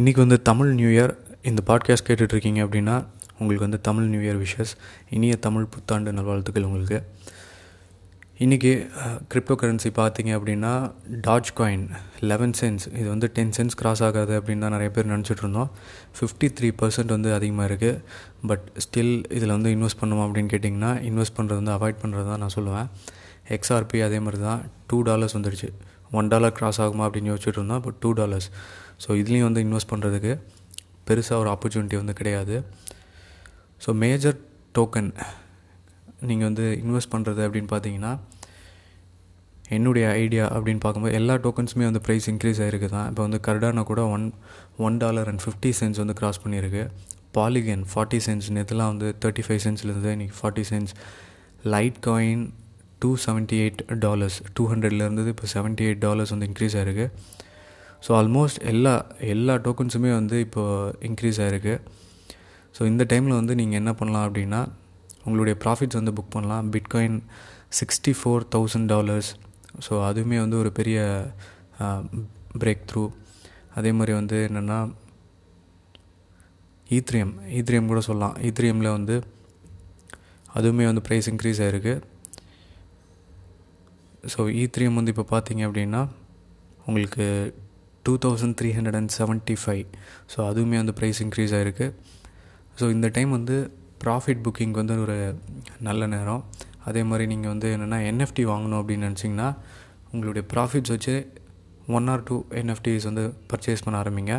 இன்றைக்கி வந்து Tamil new year. இந்த பாட்காஸ்ட் கேட்டுட்ருக்கீங்க அப்படின்னா உங்களுக்கு வந்து தமிழ் நியூ இயர் விஷஸ் இனிய தமிழ் புத்தாண்டு நல்வாழ்த்துக்கள் உங்களுக்கு. இன்றைக்கி கிரிப்டோ கரன்சி பார்த்தீங்க அப்படின்னா டாஜ் காயின் லெவன் சென்ஸ் இது வந்து டென் சென்ஸ் கிராஸ் ஆகாது அப்படின்னு தான் நிறைய பேர் நினச்சிட்டு இருந்தோம் ஃபிஃப்டி த்ரீ பர்சன்ட் வந்து அதிகமாக இருக்குது பட் ஸ்டில் இதில் வந்து இன்வெஸ்ட் பண்ணுவோம் அப்படின்னு கேட்டிங்கன்னா இன்வெஸ்ட் பண்ணுறது வந்து அவாய்ட் பண்ணுறது தான் நான் சொல்லுவேன். எக்ஸ்ஆர்பி அதே மாதிரி தான். டூ டாலர்ஸ் வந்துடுச்சு. ஒன் டாலர் கிராஸ் ஆகுமா அப்படின்னு யோசிச்சுட்டு இருந்தோம் இப்போ டூ டாலர்ஸ் ஸோ இதுலேயும் வந்து இன்வெஸ்ட் பண்ணுறதுக்கு பெருசாக ஒரு ஆப்பர்ச்சுனிட்டி வந்து கிடையாது. ஸோ மேஜர் டோக்கன் நீங்கள் வந்து இன்வெஸ்ட் பண்ணுறது அப்படின்னு பார்த்தீங்கன்னா என்னுடைய ஐடியா அப்படின்னு பார்க்கும்போது எல்லா டோக்கன்ஸுமே வந்து ப்ரைஸ் இன்க்ரீஸ் ஆகிருக்கு தான். இப்போ வந்து கர்டானா கூட one one dollar and fifty cents வந்து க்ராஸ் பண்ணியிருக்கு. பாலிகன் ஃபார்ட்டி சென்ட்ஸ் இதெல்லாம் வந்து தேர்ட்டி ஃபைவ் சென்ட்ஸ்லேருந்து இன்றைக்கி forty cents Litecoin two seventy eight dollars two ஹண்ட்ரட்லேருந்து இப்போ செவன்ட்டி எயிட் டாலர்ஸ் வந்து இன்க்ரீஸ் ஆகிருக்கு ஸோ ஆல்மோஸ்ட் எல்லா எல்லா டோக்கன்ஸுமே வந்து இப்போது இன்க்ரீஸ் ஆகிருக்கு ஸோ இந்த டைமில் வந்து நீங்கள் என்ன பண்ணலாம் அப்படின்னா உங்களுடைய ப்ராஃபிட்ஸ் வந்து புக் பண்ணலாம். Bitcoin sixty four thousand dollars so அதுவுமே வந்து ஒரு பெரிய பிரேக் த்ரூ அதே மாதிரி வந்து என்னென்னா ஈத்ரியம் ஈத்ரியம் கூட சொல்லலாம். E ஈத்ரியமில் வந்து அதுவுமே வந்து ப்ரைஸ் இன்க்ரீஸ் ஆகிருக்கு ஸோ இ ஈத்ரியம் வந்து இப்போ பார்த்தீங்க அப்படின்னா உங்களுக்கு two thousand three hundred and seventy five so அதுவுமே வந்து ப்ரைஸ் இன்க்ரீஸ் ஆகிருக்கு ஸோ இந்த டைம் வந்து ப்ராஃபிட் புக்கிங் வந்து ஒரு நல்ல நேரம். அதே மாதிரி நீங்கள் வந்து என்னென்னா என்எஃப்டி வாங்கணும் அப்படின்னு நினச்சிங்கன்னா உங்களுடைய ப்ராஃபிட்ஸ் வச்சு ஒன் ஆர் டூ என்எஃப்டிஸ் வந்து பர்ச்சேஸ் பண்ண ஆரம்பிங்க.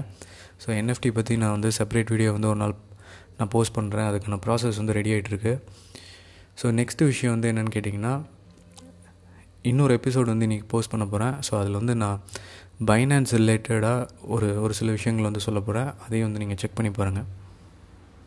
ஸோ என்எஃப்டி பற்றி நான் வந்து செப்பரேட் வீடியோ வந்து ஒரு நாள் நான் போஸ்ட் பண்ணுறேன் அதுக்கான ப்ராசஸ் வந்து ரெடி ஆகிட்டுருக்கு ஸோ நெக்ஸ்ட்டு விஷயம் வந்து என்னென்னு கேட்டிங்கன்னா இன்னொரு எபிசோடு வந்து இன்றைக்கி போஸ்ட் பண்ண போகிறேன் ஸோ அதில் வந்து நான் பைனான்ஸ் ரிலேட்டடாக ஒரு ஒரு சில விஷயங்கள் வந்து சொல்ல போகிறேன் அதையும் வந்து நீங்கள் செக் பண்ணி பாருங்கள்